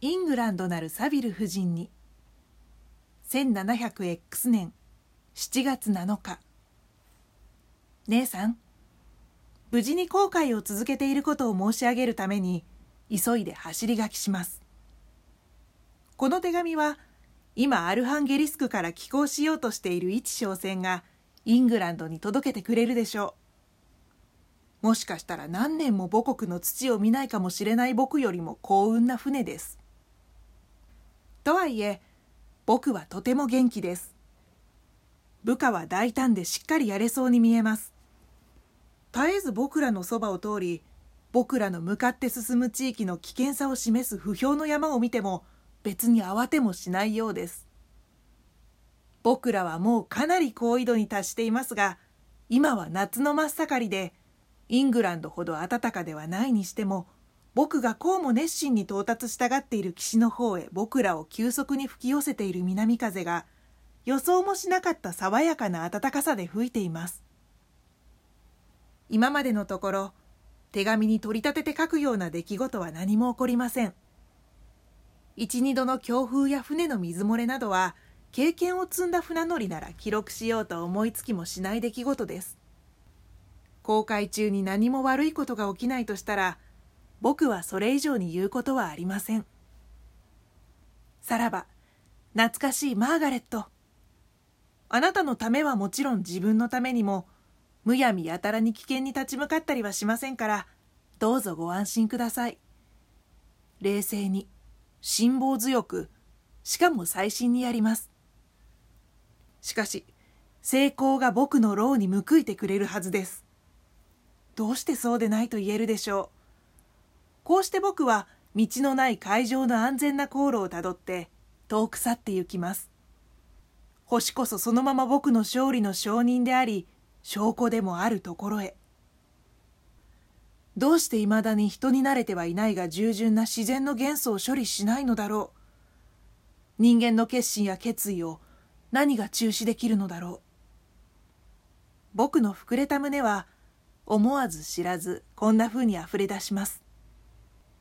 イングランドなるサビル夫人に。1700X 年7月7日。姉さん無事に航海を続けていることを申し上げるために急いで走り書きします。この手紙は今アルハンゲリスクから寄港しようとしている一商船がイングランドに届けてくれるでしょう。もしかしたら何年も母国の土を見ないかもしれない僕よりも幸運な船です。とはいえ僕はとても元気です。部下は大胆でしっかりやれそうに見えます。絶えず僕らのそばを通り僕らの向かって進む地域の危険さを示す不評の山を見ても別に慌てもしないようです。僕らはもうかなり高緯度に達していますが今は夏の真っ盛りでイングランドほど暖かではないにしても僕がこうも熱心に到達したがっている岸の方へ僕らを急速に吹き寄せている南風が予想もしなかった爽やかな暖かさで吹いています。今までのところ手紙に取り立てて書くような出来事は何も起こりません。一二度の強風や船の水漏れなどは経験を積んだ船乗りなら記録しようと思いつきもしない出来事です。航海中に何も悪いことが起きないとしたら僕はそれ以上に言うことはありません。さらば懐かしいマーガレット。あなたのためはもちろん自分のためにもむやみやたらに危険に立ち向かったりはしませんからどうぞご安心ください。冷静に辛抱強くしかも細心にやります。しかし成功が僕の労に報いてくれるはずです。どうしてそうでないと言えるでしょう。こうして僕は道のない海上の安全な航路をたどって遠く去って行きます。星こそそのまま僕の勝利の証人であり証拠でもあるところへ。どうしていまだに人に慣れてはいないが従順な自然の元素を処理しないのだろう。人間の決心や決意を何が中止できるのだろう。僕の膨れた胸は思わず知らずこんなふうにあふれ出します。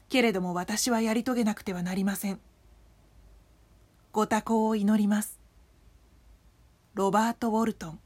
けれども私はやり遂げなくてはなりません。ご多幸を祈ります。ロバート・ウォルトン。